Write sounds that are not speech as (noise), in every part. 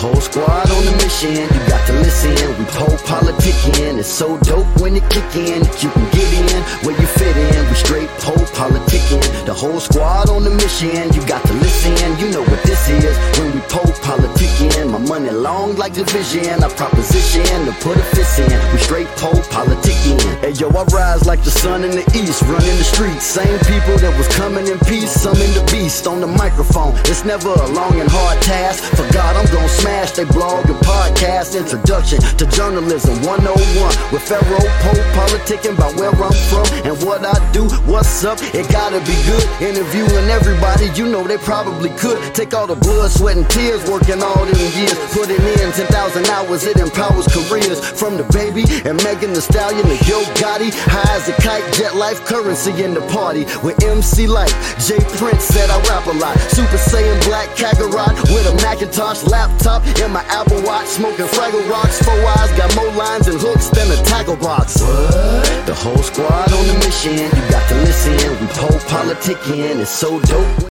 whole squad on the mission. You got to listen. We pole politicking. It's so dope when it kick in. You can get in where you fit in. We straight pole politicking. The whole squad on the mission. You got to listen. You know what this is when we pole politicking. My money long like division. I proposition to put a fist in. We straight pole politicking. Hey yo, I rise like the sun in the east, running the streets. Same people that was coming in peace, some in the beast on the microphone. It's never a long and hard task. For God, I'm gonna smash they blog and podcast. Introduction to journalism 101 with Pharaoh Pope politicking about where I'm from and what I do. What's up? It gotta be good. Interviewing everybody, you know they probably could. Take all the blood, sweat, and tears, working all them years. Put it in 10,000 hours, it empowers careers. From the baby and Megan Thee Stallion to Yo Gotti. High as a kite, jet life currency in the party. With MC Lyte, J Prince said I rap a lot. Super Saiyan Black Kakarot with a Macintosh laptop in my Apple Watch. Smoking Fraggle Rocks, four eyes, got more lines and hooks than a tackle box. What? The whole squad on the mission. You got to listen. We pole politicking. It's so dope.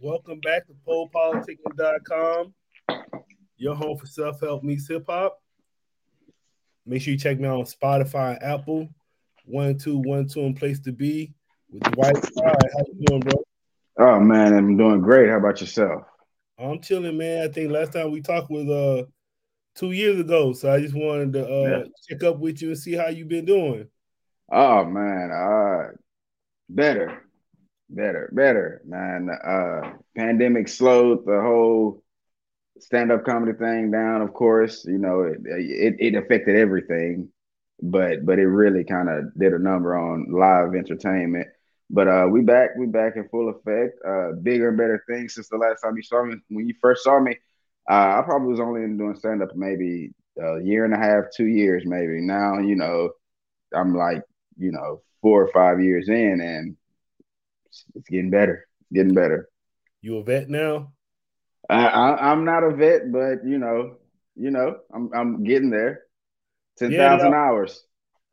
Welcome back to polepoliticking.com, your home for self help meets hip hop. Make sure you check me out on Spotify and Apple. One, two, one, two, and place to be with the white. Dwight. How you doing, bro? Oh man, I'm doing great. How about yourself? I'm chilling, man. I think last time we talked was uh two years ago, so I just wanted to uh Yeah. check up with you and see how you've been doing. Oh man, uh better, better, better, man. Uh pandemic slowed the whole stand-up comedy thing down, of course. You know, it it, it affected everything, but but it really kind of did a number on live entertainment. But uh we back, we back in full effect. Uh bigger and better things since the last time you saw me. When you first saw me, uh I probably was only doing stand-up maybe a year and a half, two years maybe. Now, you know, I'm like, you know, four or five years in, and it's, getting better, getting better. You a vet now? I, I, I'm not a vet, but you know, you know, I'm I'm getting there. Ten thousand Yeah, hours.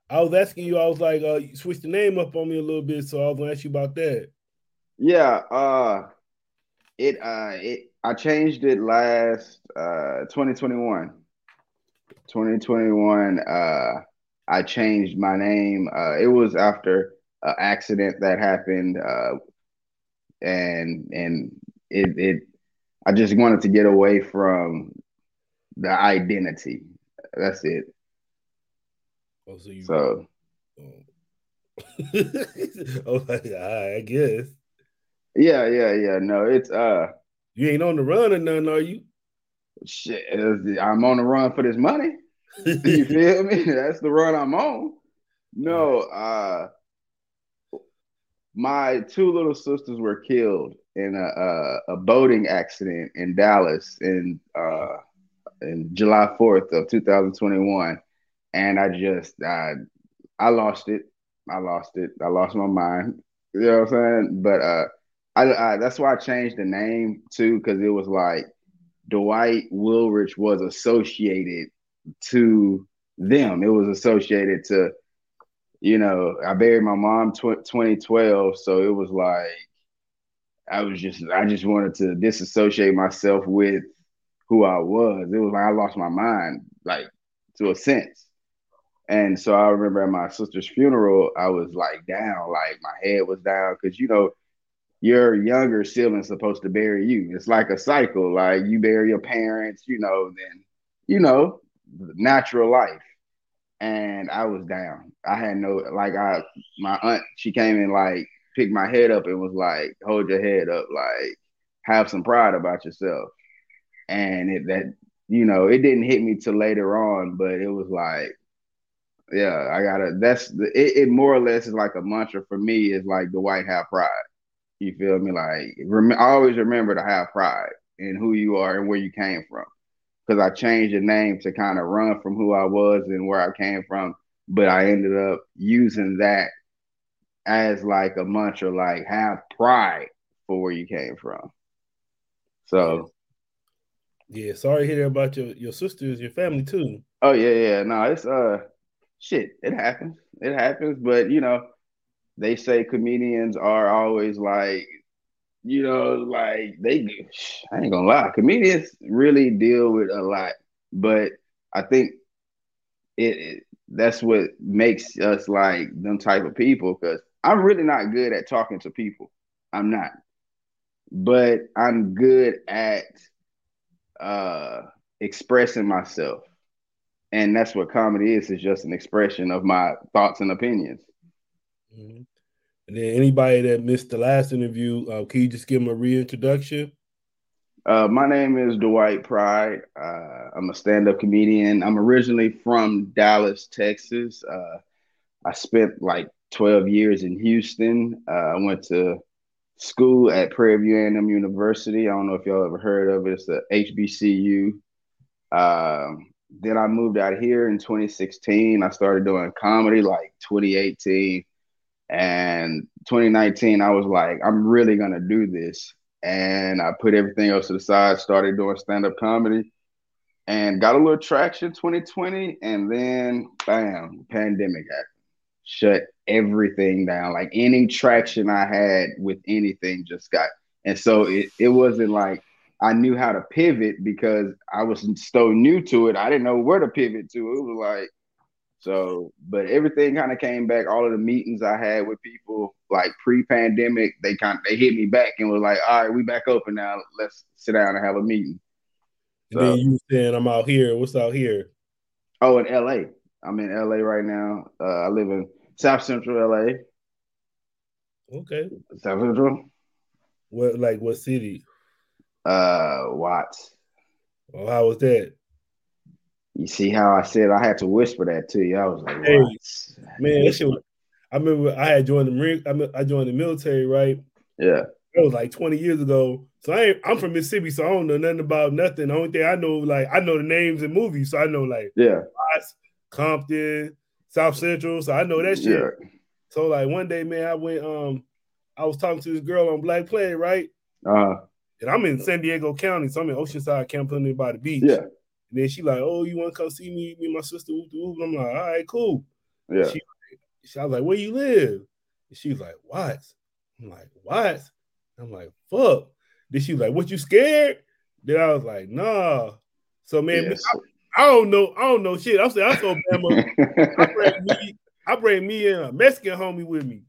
I was asking you, I was like, uh, you switched the name up on me a little bit, so I was gonna ask you about that. Yeah. Uh, it uh it I changed it last uh 2021. 2021. Uh, I changed my name. Uh, it was after an accident that happened. Uh, and and it it I just wanted to get away from the identity. That's it. Oh, so you So oh, (laughs) I guess. yeah, yeah, yeah. No, it's uh You ain't on the run or nothing, are you? shit. I'm on the run for this money. (laughs) You feel me? (laughs) That's the run I'm on. No, uh my two little sisters were killed in a a, a boating accident in Dallas in uh in July 4th of 2021 and I just I I lost it. I lost it. I lost my mind. You know what I'm saying? But uh I, I that's why I changed the name too cuz it was like Dwight Woolrich was associated to them. It was associated to you know, I buried my mom tw- 2012, so it was like I was just I just wanted to disassociate myself with who I was. It was like I lost my mind, like to a sense. And so I remember at my sister's funeral, I was like down, like my head was down because you know your younger sibling's supposed to bury you. It's like a cycle. Like you bury your parents, you know, then you know, natural life and I was down. I had no like I my aunt she came and like picked my head up and was like, hold your head up, like have some pride about yourself. And it that you know, it didn't hit me till later on, but it was like, yeah, I gotta that's the it, it more or less is like a mantra for me is like the white have pride. You feel me? Like rem- I always remember to have pride in who you are and where you came from because I changed the name to kind of run from who I was and where I came from. But I ended up using that as like a mantra, like have pride for where you came from. So, Yeah, sorry to hear about your, your sisters, your family too. oh yeah, yeah, no, it's uh, shit, it happens, it happens. But you know, they say comedians are always like you know, like they I ain't gonna lie, comedians really deal with a lot, but I think it, it that's what makes us like them type of people because I'm really not good at talking to people. I'm not. But I'm good at uh expressing myself. And that's what comedy is, is just an expression of my thoughts and opinions. Mm-hmm. And then anybody that missed the last interview, uh, can you just give them a reintroduction? Uh, my name is Dwight Pride. Uh, I'm a stand-up comedian. I'm originally from Dallas, Texas. Uh, I spent like 12 years in Houston. Uh, I went to school at Prairie View A&M University. I don't know if y'all ever heard of it. It's the HBCU. Um, then I moved out here in 2016. I started doing comedy like 2018. And 2019, I was like, I'm really to do this. And I put everything else to the side, started doing stand up comedy and got a little traction 2020. And then, bam, pandemic happened. Shut everything down. Like any traction I had with anything just got. And so it, it wasn't like I knew how to pivot because I was so new to it. I didn't know where to pivot to. It was like, so, but everything kind of came back. All of the meetings I had with people, like pre-pandemic, they kind of, they hit me back and was like, "All right, we back open now. Let's sit down and have a meeting." So, and then you saying, "I'm out here. What's out here?" Oh, in L.A. I'm in L.A. right now. Uh, I live in South Central L.A. Okay. South Central. What like what city? Uh, Watts. Oh, how was that? You see how I said I had to whisper that to you. I was like, hey, man, that shit. Was, I remember I had joined the Marine. I joined the military, right? Yeah. That was like 20 years ago. So I ain't, I'm from Mississippi, so I don't know nothing about nothing. The only thing I know, like, I know the names and movies. So I know, like, yeah, Watts, Compton, South Central. So I know that shit. Yeah. So like one day, man, I went, um, I was talking to this girl on Black Play, right? Uh-huh. And I'm in San Diego County, so I'm in Oceanside County by the beach. Yeah. And then she like, oh, you want to come see me? Me and my sister. And I'm like, all right, cool. Yeah. She, she, I was like, where you live? And she was like, what? I'm like, what? I'm like, fuck. Then she was like, what you scared? Then I was like, nah. So man, yes. I, I, don't know, I don't know shit. I'm saying I'm so Bama. I bring me, I bring me and a Mexican homie with me.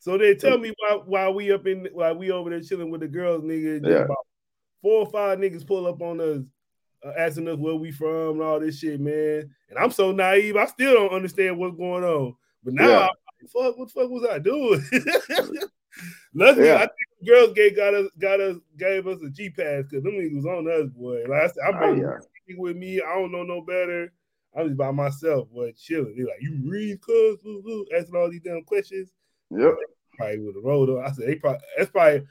So they tell me why while we up in while we over there chilling with the girls, nigga, yeah. about four or five niggas pull up on us uh, asking us where we from and all this shit, man. And I'm so naive, I still don't understand what's going on. But now, yeah. like, fuck, what the fuck was I doing? (laughs) Luckily, yeah. I think the girls gate got us got us gave us a G pass because them niggas was on us, boy. Like I said, I bring oh, yeah. with me. I don't know no better. I'm just by myself, boy, chilling. They like, you read, cuz, asking all these damn questions. Yep. Probably would have rolled on. I said, they probably that's probably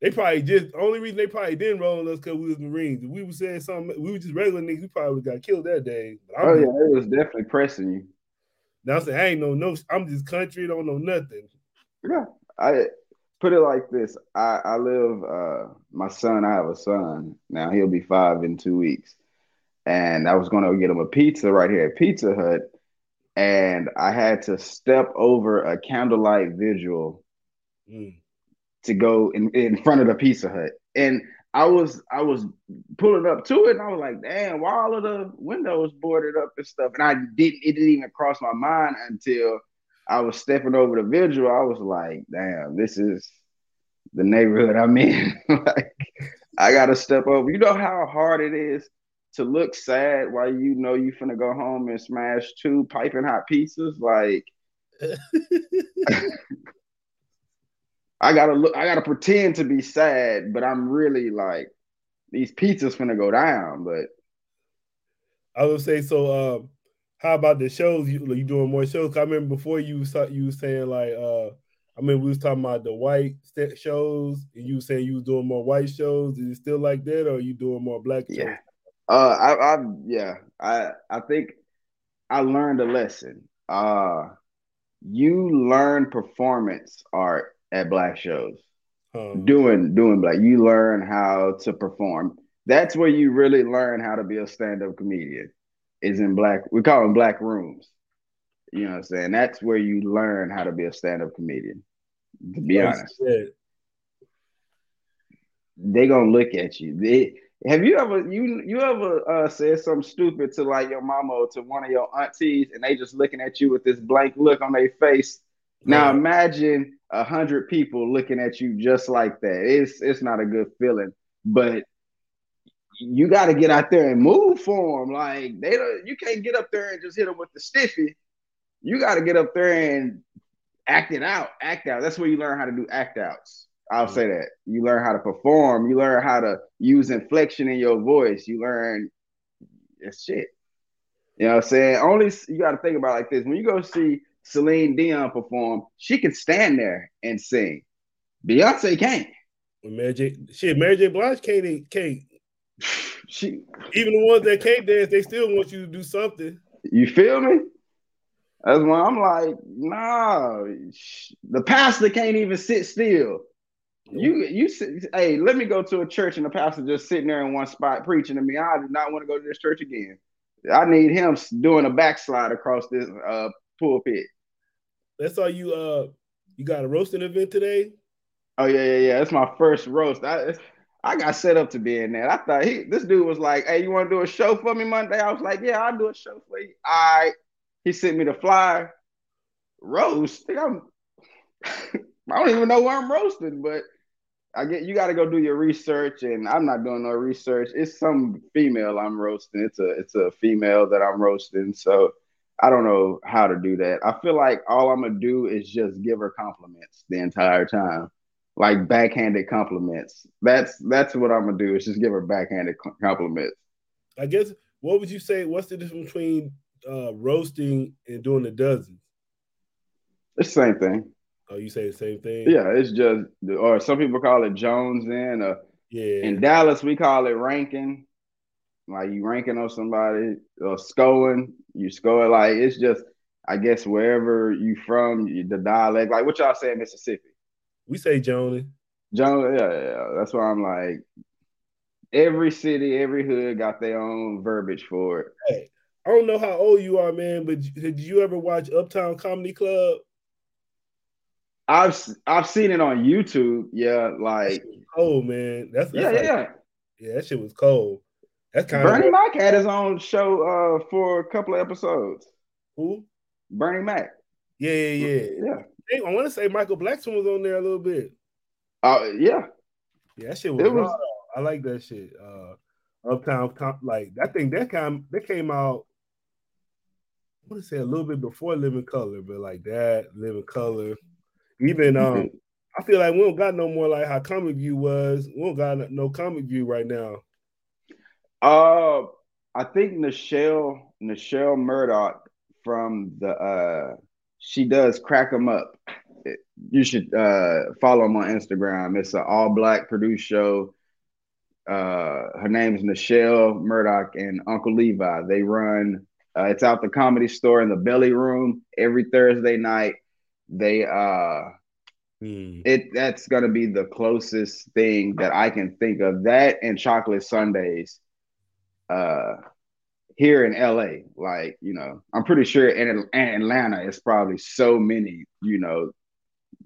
they probably just the only reason they probably didn't roll on us because we was Marines. If we were saying something, we were just regular niggas, we probably would have got killed that day. oh yeah, it was definitely pressing you. Now I'm saying I ain't know no, I'm just country, don't know nothing. Yeah, I put it like this. I I live. uh My son, I have a son now. He'll be five in two weeks, and I was going to get him a pizza right here at Pizza Hut, and I had to step over a candlelight vigil. Mm to go in, in front of the Pizza Hut. And I was I was pulling up to it and I was like, damn, why all of the windows boarded up and stuff? And I didn't it didn't even cross my mind until I was stepping over the vigil. I was like, damn, this is the neighborhood I'm in. (laughs) like I gotta step over. You know how hard it is to look sad while you know you finna go home and smash two piping hot pizzas. Like (laughs) I gotta look, I gotta pretend to be sad, but I'm really like these pizzas gonna go down. But I would say so. Um, how about the shows? You you doing more shows? I remember before you you was saying like uh, I mean we was talking about the white shows, and you were saying you was doing more white shows. Is it still like that, or are you doing more black? Yeah. Shows? Uh, I, I yeah, I I think I learned a lesson. Uh, you learn performance art at black shows. Um, doing doing black, you learn how to perform. That's where you really learn how to be a stand-up comedian. Is in black. We call them black rooms. You know what I'm saying? That's where you learn how to be a stand-up comedian. To be like honest. They gonna look at you. They, have you ever you you ever uh, said something stupid to like your mama or to one of your aunties, and they just looking at you with this blank look on their face? Now imagine a hundred people looking at you just like that. It's it's not a good feeling, but you got to get out there and move for them. Like they don't, you can't get up there and just hit them with the stiffy. You got to get up there and act it out, act out. That's where you learn how to do act outs. I'll say that. You learn how to perform. You learn how to use inflection in your voice. You learn it's shit. You know what I'm saying? Only you got to think about like this. When you go see Celine Dion perform, she can stand there and sing. Beyonce can't. Mary J. Shit, Mary J. Blige can't can't. (sighs) She even the ones that can't dance, they still want you to do something. You feel me? That's why I'm like, nah. The pastor can't even sit still. You you hey, let me go to a church and the pastor just sitting there in one spot preaching to me. I do not want to go to this church again. I need him doing a backslide across this uh pulpit. That's all you uh you got a roasting event today? Oh yeah, yeah, yeah. That's my first roast. I I got set up to be in that. I thought he this dude was like, Hey, you want to do a show for me Monday? I was like, Yeah, I'll do a show for you. All right. He sent me the flyer. Roast. I'm (laughs) I don't even know where I'm roasting, but I get you got to go do your research, and I'm not doing no research. It's some female I'm roasting. It's a it's a female that I'm roasting. So I don't know how to do that. I feel like all I'm gonna do is just give her compliments the entire time, like backhanded compliments. That's that's what I'm gonna do. Is just give her backhanded compliments. I guess. What would you say? What's the difference between uh, roasting and doing the dozens? It's the same thing. Oh, you say the same thing? Yeah, it's just, or some people call it Jones in. Or yeah. In Dallas, we call it ranking. Like you ranking on somebody or scoring, you score. Like it's just, I guess wherever you from, the dialect. Like what y'all say in Mississippi? We say Jones. Jones, yeah, yeah. That's why I'm like, every city, every hood got their own verbiage for it. Hey, I don't know how old you are, man, but did you ever watch Uptown Comedy Club? I've I've seen it on YouTube. Yeah, like oh man. That's, that's yeah, like, yeah, yeah. That shit was cold. That's kind of Bernie of Mac had his own show uh for a couple of episodes. Who? Bernie Mac. Yeah, yeah, yeah. Yeah. I want to say Michael Blackson was on there a little bit. Uh, yeah. Yeah, that shit was. Was-. I like that shit. Uh, Uptown, like that thing that came that came out. I want to say a little bit before Living Color, but like that Living Color. Even um, I feel like we don't got no more like how Comic View was. We don't got no Comic View right now. Uh, I think Nichelle Nichelle Murdoch from the uh, she does crack them up. You should uh follow them on Instagram. It's an all black produced show. Uh, her name's Nichelle Murdoch and Uncle Levi. They run. Uh, it's out the comedy store in the Belly Room every Thursday night. They uh it that's gonna be the closest thing that I can think of. That and Chocolate Sundaes. Uh, here in LA, like you know, I'm pretty sure in, in Atlanta it's probably so many you know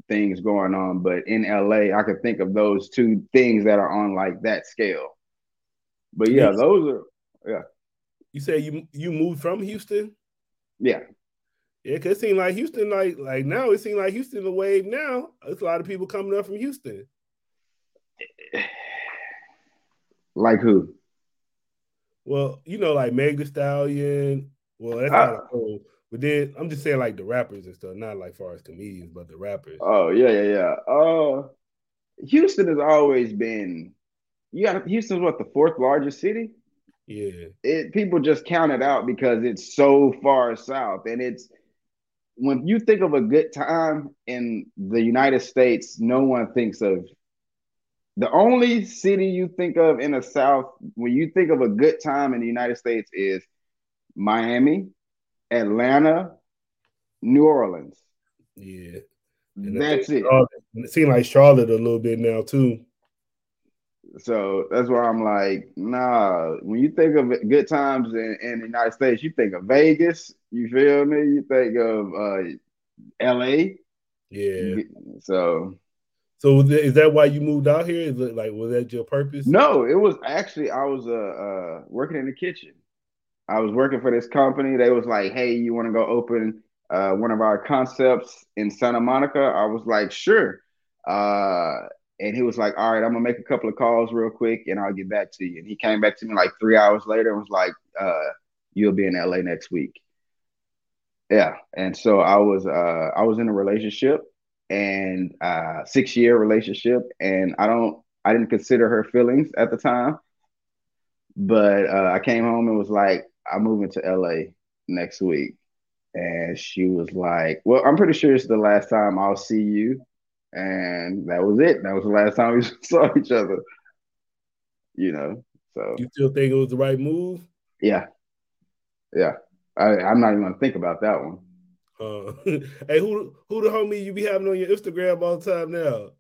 things going on, but in LA, I could think of those two things that are on like that scale. But yeah, those are yeah, You say you you moved from Houston? yeah. Yeah, cause it seemed like Houston, like like now it seems like Houston the wave now. There's a lot of people coming up from Houston. (sighs) Like who? Well, you know, like Meg Thee Stallion. Well, that's Ah. kind of cool. But then I'm just saying like the rappers and stuff, not like far as comedians, but the rappers. Oh yeah, yeah, yeah. Uh, Houston has always been. You got Houston's what the fourth largest city. yeah. It people just count it out because it's so far south, and it's when you think of a good time in the United States, no one thinks of the only city you think of in the South when you think of a good time in the United States is Miami, Atlanta, New Orleans. Yeah. And That's it. It seems like Charlotte a little bit now too. So that's why I'm like, nah. When you think of good times in, in the United States, you think of Vegas. You feel me? You think of uh, L.A. Yeah. So So is that why you moved out here? Is it like was that your purpose? No, it was actually I was uh, uh working in the kitchen. I was working for this company. They was like, "Hey, you want to go open uh, one of our concepts in Santa Monica?" I was like, "Sure." Uh, and he was like, "All right, I'm gonna make a couple of calls real quick, and I'll get back to you." And he came back to me like three hours later and was like, uh, "You'll be in LA next week." Yeah, and so I was uh, I was in a relationship and uh, six year relationship, and I don't I didn't consider her feelings at the time, but uh, I came home and was like, I'm moving to LA next week. And she was like, Well, I'm pretty sure it's the last time I'll see you. And that was it. That was the last time we (laughs) saw each other. You know, so you still think it was the right move? Yeah. Yeah. I, I'm not even gonna think about that one. Uh, (laughs) hey, who who the homie you be having on your Instagram all the time now?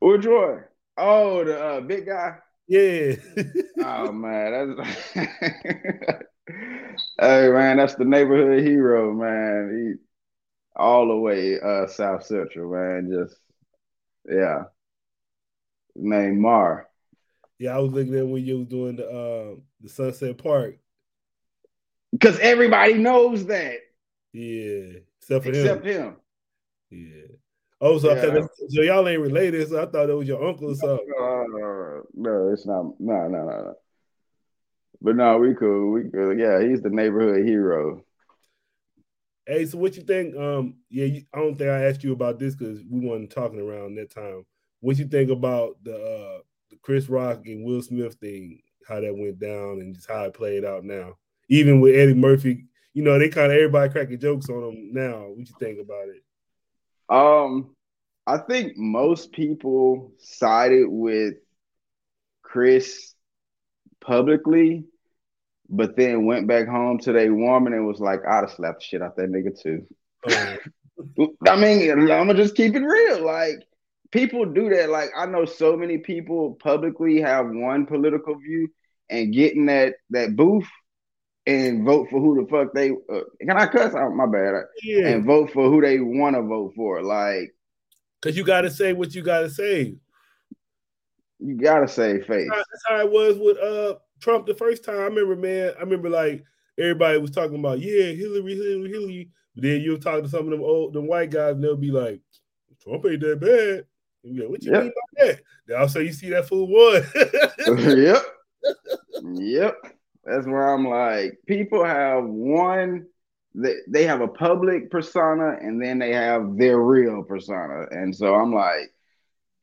Or Joy. Oh, the uh, big guy. Yeah. (laughs) oh man, that's hey man, that's the neighborhood hero, man. He all the way uh South Central, man. Just yeah. Name Mar. Yeah, I was looking at when you was doing the uh, the Sunset Park. Because everybody knows that. Yeah, except for except him. him. Yeah. Oh, so, yeah. so y'all ain't related. So I thought it was your uncle or something. No, no, no, it's not. No, no, no, no. But no, we cool. We cool. Yeah, he's the neighborhood hero. Hey, so what you think? Um, yeah, I don't think I asked you about this because we weren't talking around that time. What you think about the uh the Chris Rock and Will Smith thing? How that went down and just how it played out now. Even with Eddie Murphy, you know, they kind of everybody cracking jokes on them now. What you think about it? Um, I think most people sided with Chris publicly, but then went back home to their woman and was like, I'd have slapped the shit out that nigga too. Oh. (laughs) I mean, I'm gonna just keep it real. Like people do that. Like I know so many people publicly have one political view and getting that that booth and vote for who the fuck they uh, can I cuss out oh, my bad yeah. and vote for who they want to vote for like because you got to say what you got to say you got to say face that's how it was with uh Trump the first time I remember man I remember like everybody was talking about yeah Hillary Hillary Hillary but then you'll talk to some of them old them white guys and they'll be like Trump ain't that bad like, what you yep. mean by that? Then I'll say you see that fool won. (laughs) yep. (laughs) Yep. That's where I'm like, people have one, they, they have a public persona and then they have their real persona. And so I'm like,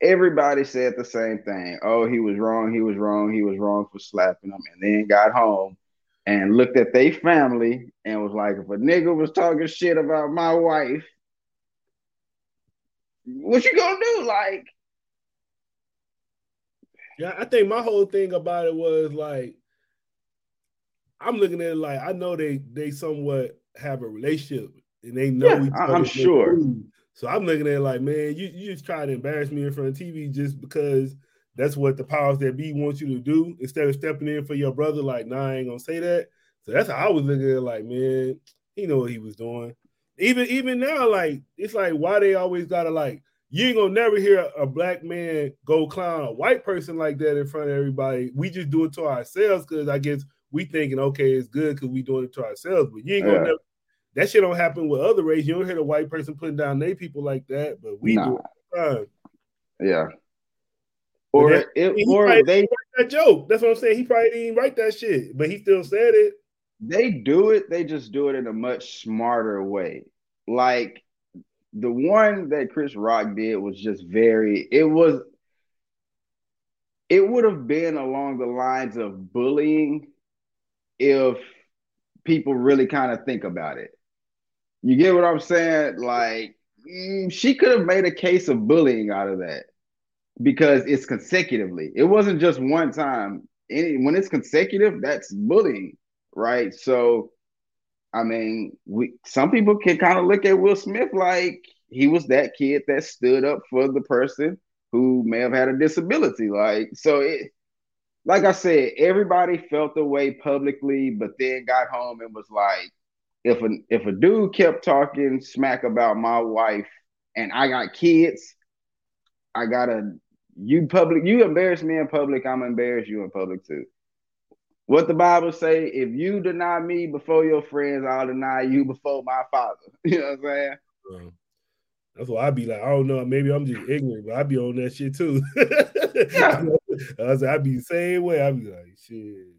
everybody said the same thing. Oh, he was wrong, he was wrong, he was wrong for slapping him. And then got home and looked at their family and was like, if a nigga was talking shit about my wife, what you gonna do? Like, yeah, I think my whole thing about it was like I'm looking at it like I know they they somewhat have a relationship and they know yeah, I'm sure. So I'm looking at it like, man, you, you just try to embarrass me in front of TV just because that's what the powers that be want you to do instead of stepping in for your brother. Like, nah, I ain't gonna say that. So that's how I was looking at it. Like, man, he know what he was doing. Even even now, like it's like why they always gotta like you ain't gonna never hear a, a black man go clown a white person like that in front of everybody. We just do it to ourselves because I guess we thinking okay, it's good because we doing it to ourselves. But you ain't gonna yeah. never, that shit don't happen with other races. You don't hear the white person putting down their people like that, but we nah. do it Yeah. Or that, it, or they that joke. That's what I'm saying. He probably didn't write that shit, but he still said it. They do it. They just do it in a much smarter way. Like the one that Chris Rock did was just very. It was. It would have been along the lines of bullying, if people really kind of think about it. You get what I'm saying? Like, mm, she could have made a case of bullying out of that because it's consecutively. It wasn't just one time. Any when it's consecutive, that's bullying, right? So, I mean, we some people can kind of look at Will Smith like he was that kid that stood up for the person who may have had a disability. Like, so it like I said, everybody felt the way publicly, but then got home and was like, if a if a dude kept talking smack about my wife and I got kids, I gotta you public you embarrass me in public, I'm embarrass you in public too. What the Bible say, if you deny me before your friends, I'll deny you before my father. (laughs) You know what I'm saying? That's why I'd be like, I don't know, maybe I'm just ignorant, but I'd be on that shit too. (laughs) (laughs) I was I be the same way. I be like, shit.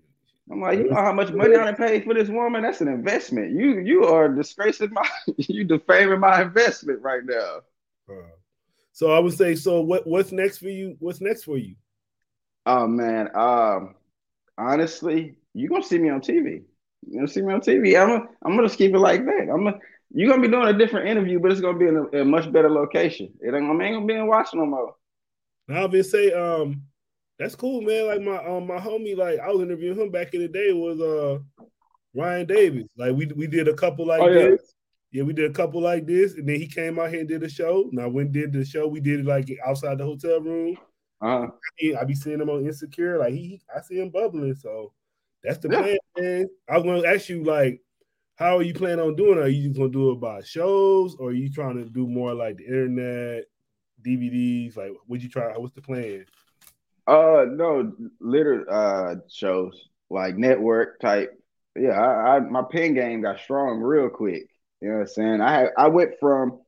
I'm like, you know how much money I paid for this woman? That's an investment. You you are disgracing my (laughs) you defaming my investment right now. Uh, so I would say, so what what's next for you? What's next for you? Oh man, um, honestly, you're gonna see me on TV. You're gonna see me on TV. I'm gonna, I'm gonna just keep it like that. I'm gonna, you're gonna be doing a different interview, but it's gonna be in a, a much better location. It ain't, I ain't gonna be in Washington no more. I'll be say, um, that's cool, man. Like my um my homie, like I was interviewing him back in the day was uh Ryan Davis. Like we we did a couple like oh, yeah. this. Yeah, we did a couple like this, and then he came out here and did a show. Now when did the show, we did it like outside the hotel room. Uh-huh. I, I be seeing him on Insecure, like he, I see him bubbling. So that's the yeah. plan, man. I was gonna ask you, like, how are you planning on doing it? Are you just gonna do it by shows, or are you trying to do more like the internet, DVDs? Like, would you try? What's the plan? Uh, no, literally uh shows like network type. Yeah, I, I my pen game got strong real quick. You know what I'm saying? I I went from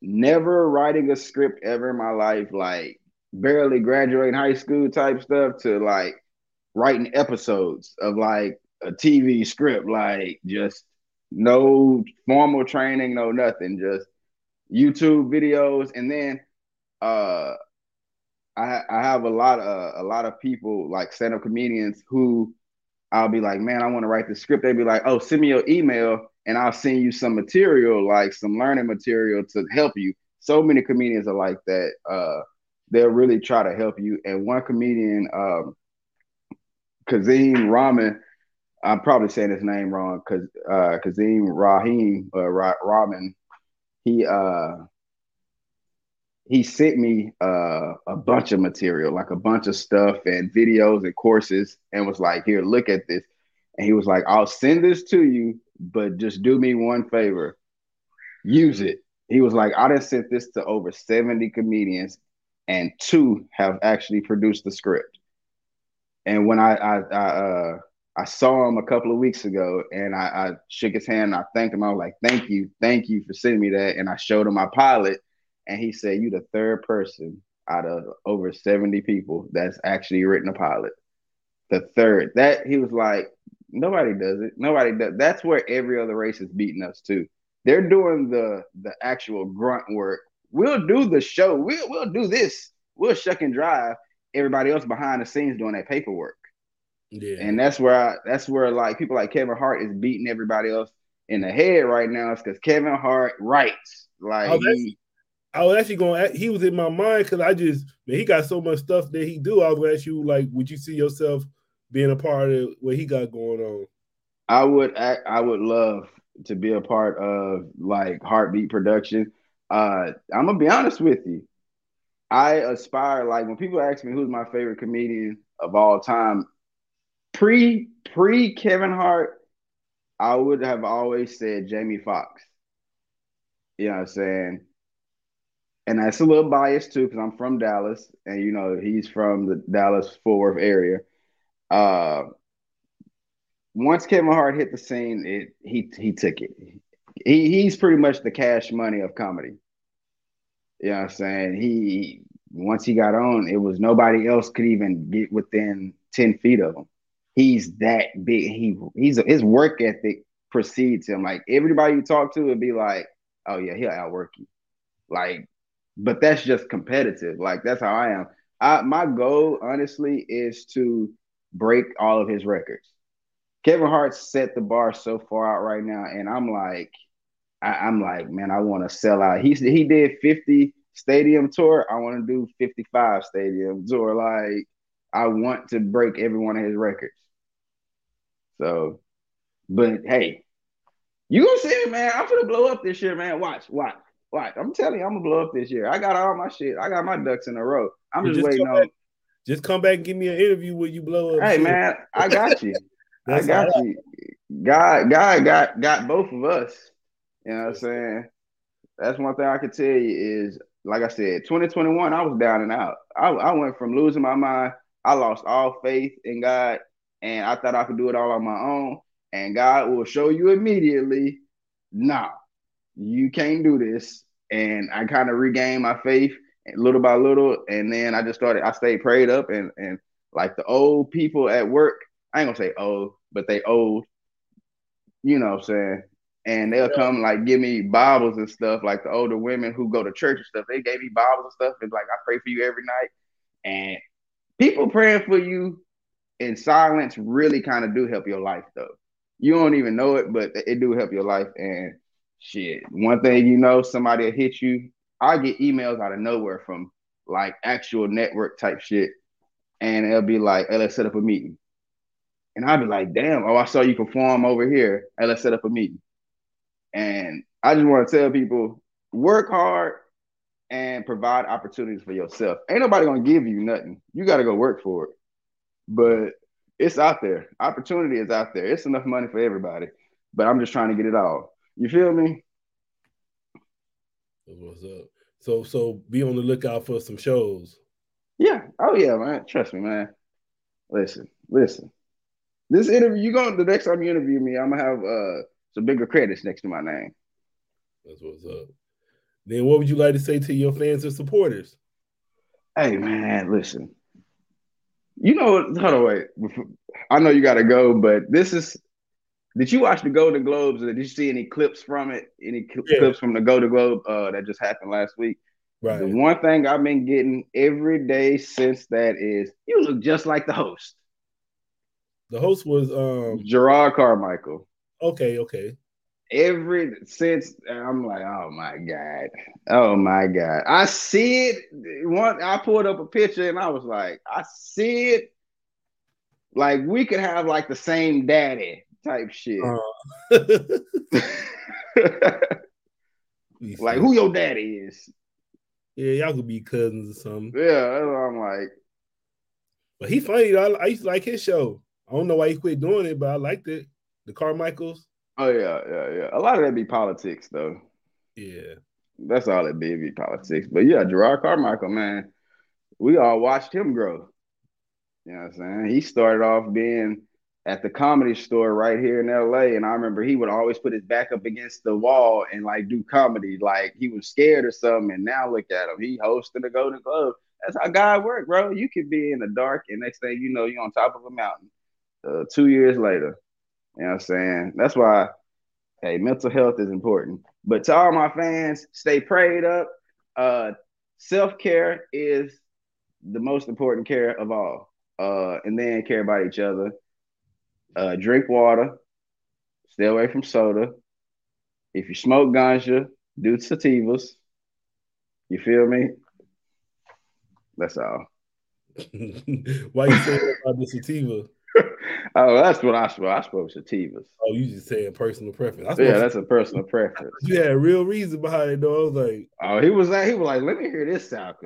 never writing a script ever in my life, like barely graduating high school type stuff, to like writing episodes of like a TV script, like just no formal training, no nothing, just YouTube videos, and then uh I I have a lot of a lot of people like stand up comedians who I'll be like, man, I want to write the script. They'd be like, oh, send me your email and I'll send you some material, like some learning material to help you. So many comedians are like that. Uh, they'll really try to help you. And one comedian, um, Kazim Rahman, I'm probably saying his name wrong, because uh, Kazim Rahim uh, Rahman, he uh, he sent me uh, a bunch of material, like a bunch of stuff and videos and courses, and was like, "Here, look at this." And he was like, "I'll send this to you, but just do me one favor, use it." He was like, "I done sent this to over seventy comedians, and two have actually produced the script." And when I I, I uh, I saw him a couple of weeks ago, and I, I shook his hand. And I thanked him. I was like, "Thank you, thank you for sending me that." And I showed him my pilot and he said, "You the third person out of over seventy people that's actually written a pilot. The third. That he was like, nobody does it. Nobody does. That's where every other race is beating us too. They're doing the the actual grunt work. We'll do the show. We'll we'll do this. We'll shuck and drive. Everybody else behind the scenes doing that paperwork. Yeah. And that's where I, that's where like people like Kevin Hart is beating everybody else in the head right now. It's because Kevin Hart writes like oh, he, I was actually going. He was in my mind because I just man, he got so much stuff that he do. I was going ask you, like, would you see yourself being a part of what he got going on? I would. I would love to be a part of like HartBeat Production. Uh, I'm gonna be honest with you. I aspire like when people ask me who's my favorite comedian of all time, pre pre Kevin Hart, I would have always said Jamie Foxx. You know what I'm saying? And that's a little biased too because I'm from Dallas, and you know he's from the Dallas Fort Worth area. Uh, once Kevin Hart hit the scene, it he he took it. He he's pretty much the cash money of comedy. You know what I'm saying? He once he got on, it was nobody else could even get within 10 feet of him. He's that big. He he's his work ethic precedes him. Like everybody you talk to would be like, oh yeah, he'll outwork you. Like but that's just competitive. Like that's how I am. I, my goal, honestly, is to break all of his records. Kevin Hart set the bar so far out right now, and I'm like, I, am like, man, I want to sell out. He he did 50 stadium tour. I want to do 55 stadium tour. Like, I want to break every one of his records. So, but hey, you gonna see me, man. I'm gonna blow up this year, man. Watch, watch. Like I'm telling you, I'm gonna blow up this year. I got all my shit. I got my ducks in a row. I'm just, just waiting on. Back, just come back and give me an interview where you blow up. Hey shit. man, I got you. (laughs) I got you. God, God got got both of us. You know what I'm saying? That's one thing I can tell you is like I said, 2021, I was down and out. I, I went from losing my mind. I lost all faith in God, and I thought I could do it all on my own. And God will show you immediately, nah, you can't do this. And I kind of regained my faith little by little, and then I just started. I stayed prayed up, and and like the old people at work. I ain't gonna say old, but they old. You know what I'm saying? and they'll come like give me Bibles and stuff. Like the older women who go to church and stuff, they gave me Bibles and stuff. And like I pray for you every night. And people praying for you in silence really kind of do help your life though. You don't even know it, but it do help your life. And shit, one thing you know, somebody will hit you. I get emails out of nowhere from like actual network type shit. And it'll be like, hey, let's set up a meeting. And I'll be like, damn, oh, I saw you perform over here. Hey, let's set up a meeting. And I just want to tell people work hard and provide opportunities for yourself. Ain't nobody gonna give you nothing. You got to go work for it. But it's out there. Opportunity is out there. It's enough money for everybody. But I'm just trying to get it all. You feel me? What's up? So so be on the lookout for some shows. Yeah. Oh yeah, man. Trust me, man. Listen, listen. This interview, you going the next time you interview me, I'm gonna have uh some bigger credits next to my name. That's what's up. Then what would you like to say to your fans and supporters? Hey man, listen. You know, hold on, wait. I know you got to go, but this is. Did you watch the Golden Globes? Or did you see any clips from it? Any yeah. clips from the Golden Globe uh, that just happened last week? Right. The one thing I've been getting every day since that is you look just like the host. The host was um Jerrod Carmichael. Okay, okay. Every since I'm like, oh my god, oh my god. I see it. One, I pulled up a picture and I was like, I see it. Like we could have like the same daddy type shit. Uh. (laughs) like who your daddy is. Yeah, y'all could be cousins or something. Yeah, I'm like. But he funny. I, I used to like his show. I don't know why he quit doing it, but I liked it the Carmichaels. Oh yeah, yeah, yeah. A lot of that be politics though. Yeah. That's all it be, be politics. But yeah, Jerrod Carmichael, man, we all watched him grow. You know what I'm saying? He started off being at the comedy store right here in LA. And I remember he would always put his back up against the wall and like do comedy. Like he was scared or something. And now look at him. He hosting the Golden Globe. That's how God work, bro. You could be in the dark and next thing you know, you're on top of a mountain. Uh, two years later. You know what I'm saying? That's why, hey, mental health is important. But to all my fans, stay prayed up. Uh, Self care is the most important care of all. Uh, and then care about each other. Uh, drink water. Stay away from soda. If you smoke ganja, do sativas. You feel me? That's all. (laughs) Why you saying about the sativa? (laughs) oh, that's what I spoke. I spoke sativas. Oh, you just saying personal preference. Yeah, that's a personal preference. (laughs) Yeah, real reason behind it though. I was like, oh, he was like, he was like, let me hear this sound,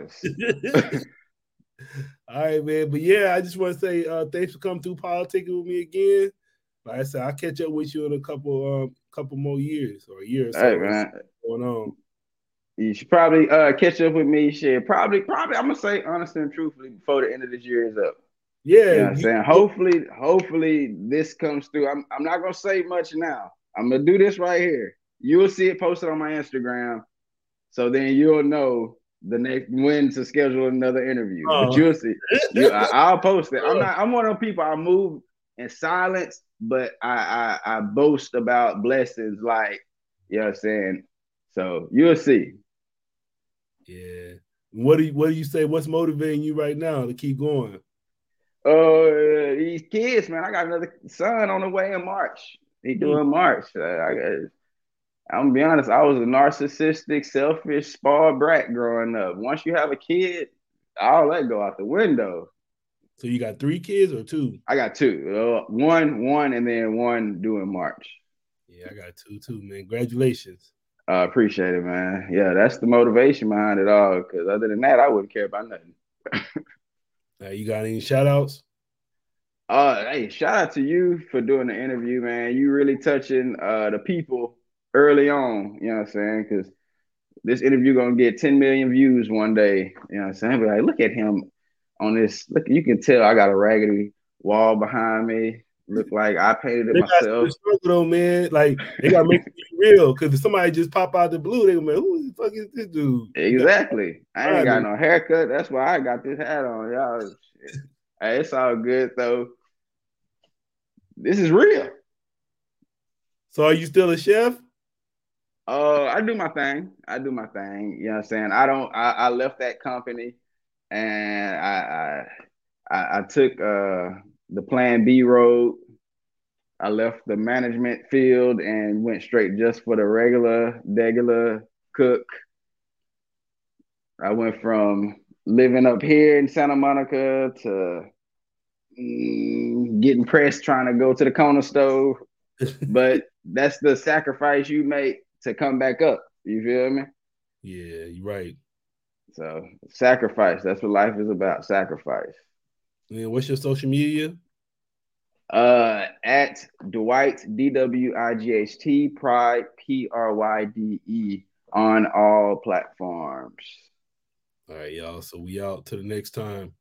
All right, man. But yeah, I just want to say uh, thanks for coming through politics with me again. Like I said, I'll catch up with you in a couple um couple more years or years. Hey man, going on. You should probably uh catch up with me. Shit, probably, probably. I'm gonna say honestly and truthfully before the end of this year is up. Yeah, you know I'm saying hopefully, hopefully this comes through. I'm I'm not gonna say much now. I'm gonna do this right here. You will see it posted on my Instagram, so then you'll know the next when to schedule another interview. But oh. you'll see. (laughs) You, I, will post it. I'm not. I'm one of those people. I move in silence, but I, I I boast about blessings. Like you know what I'm saying. So you'll see. Yeah. What do you What do you say? What's motivating you right now to keep going? Uh, these kids, man. I got another son on the way in March. He doing March. Uh, I, I'm gonna be honest. I was a narcissistic, selfish, spoiled brat growing up. Once you have a kid, all that go out the window. So you got three kids or two? I got two. Uh, one, one, and then one doing March. Yeah, I got two too, man. Congratulations. I uh, appreciate it, man. Yeah, that's the motivation behind it all. Because other than that, I wouldn't care about nothing. (laughs) Uh, you got any shout outs? Uh, hey, shout out to you for doing the interview, man. You really touching uh the people early on. You know what I'm saying? Because this interview gonna get 10 million views one day. You know what I'm saying? But like, look at him on this. Look, you can tell I got a raggedy wall behind me. Look like I painted it They myself. got struggle though, man. Like they gotta make it real because if somebody just pop out the blue, they gonna be like, who the fuck is this dude? Exactly. I ain't got no haircut. That's why I got this hat on, y'all. Hey, it's all good though. This is real. So are you still a chef? Uh, I do my thing. I do my thing. You know what I'm saying? I don't. I, I left that company, and I I I, took uh the Plan B road. I left the management field and went straight just for the regular, regular cook. I went from living up here in Santa Monica to mm, getting pressed trying to go to the corner stove. (laughs) But that's the sacrifice you make to come back up. You feel me? Yeah, you're right. So sacrifice. That's what life is about. Sacrifice. Man, what's your social media? Uh, at Dwight D W I G H T Pryde P R Y D E on all platforms. All right, y'all. So we out to the next time.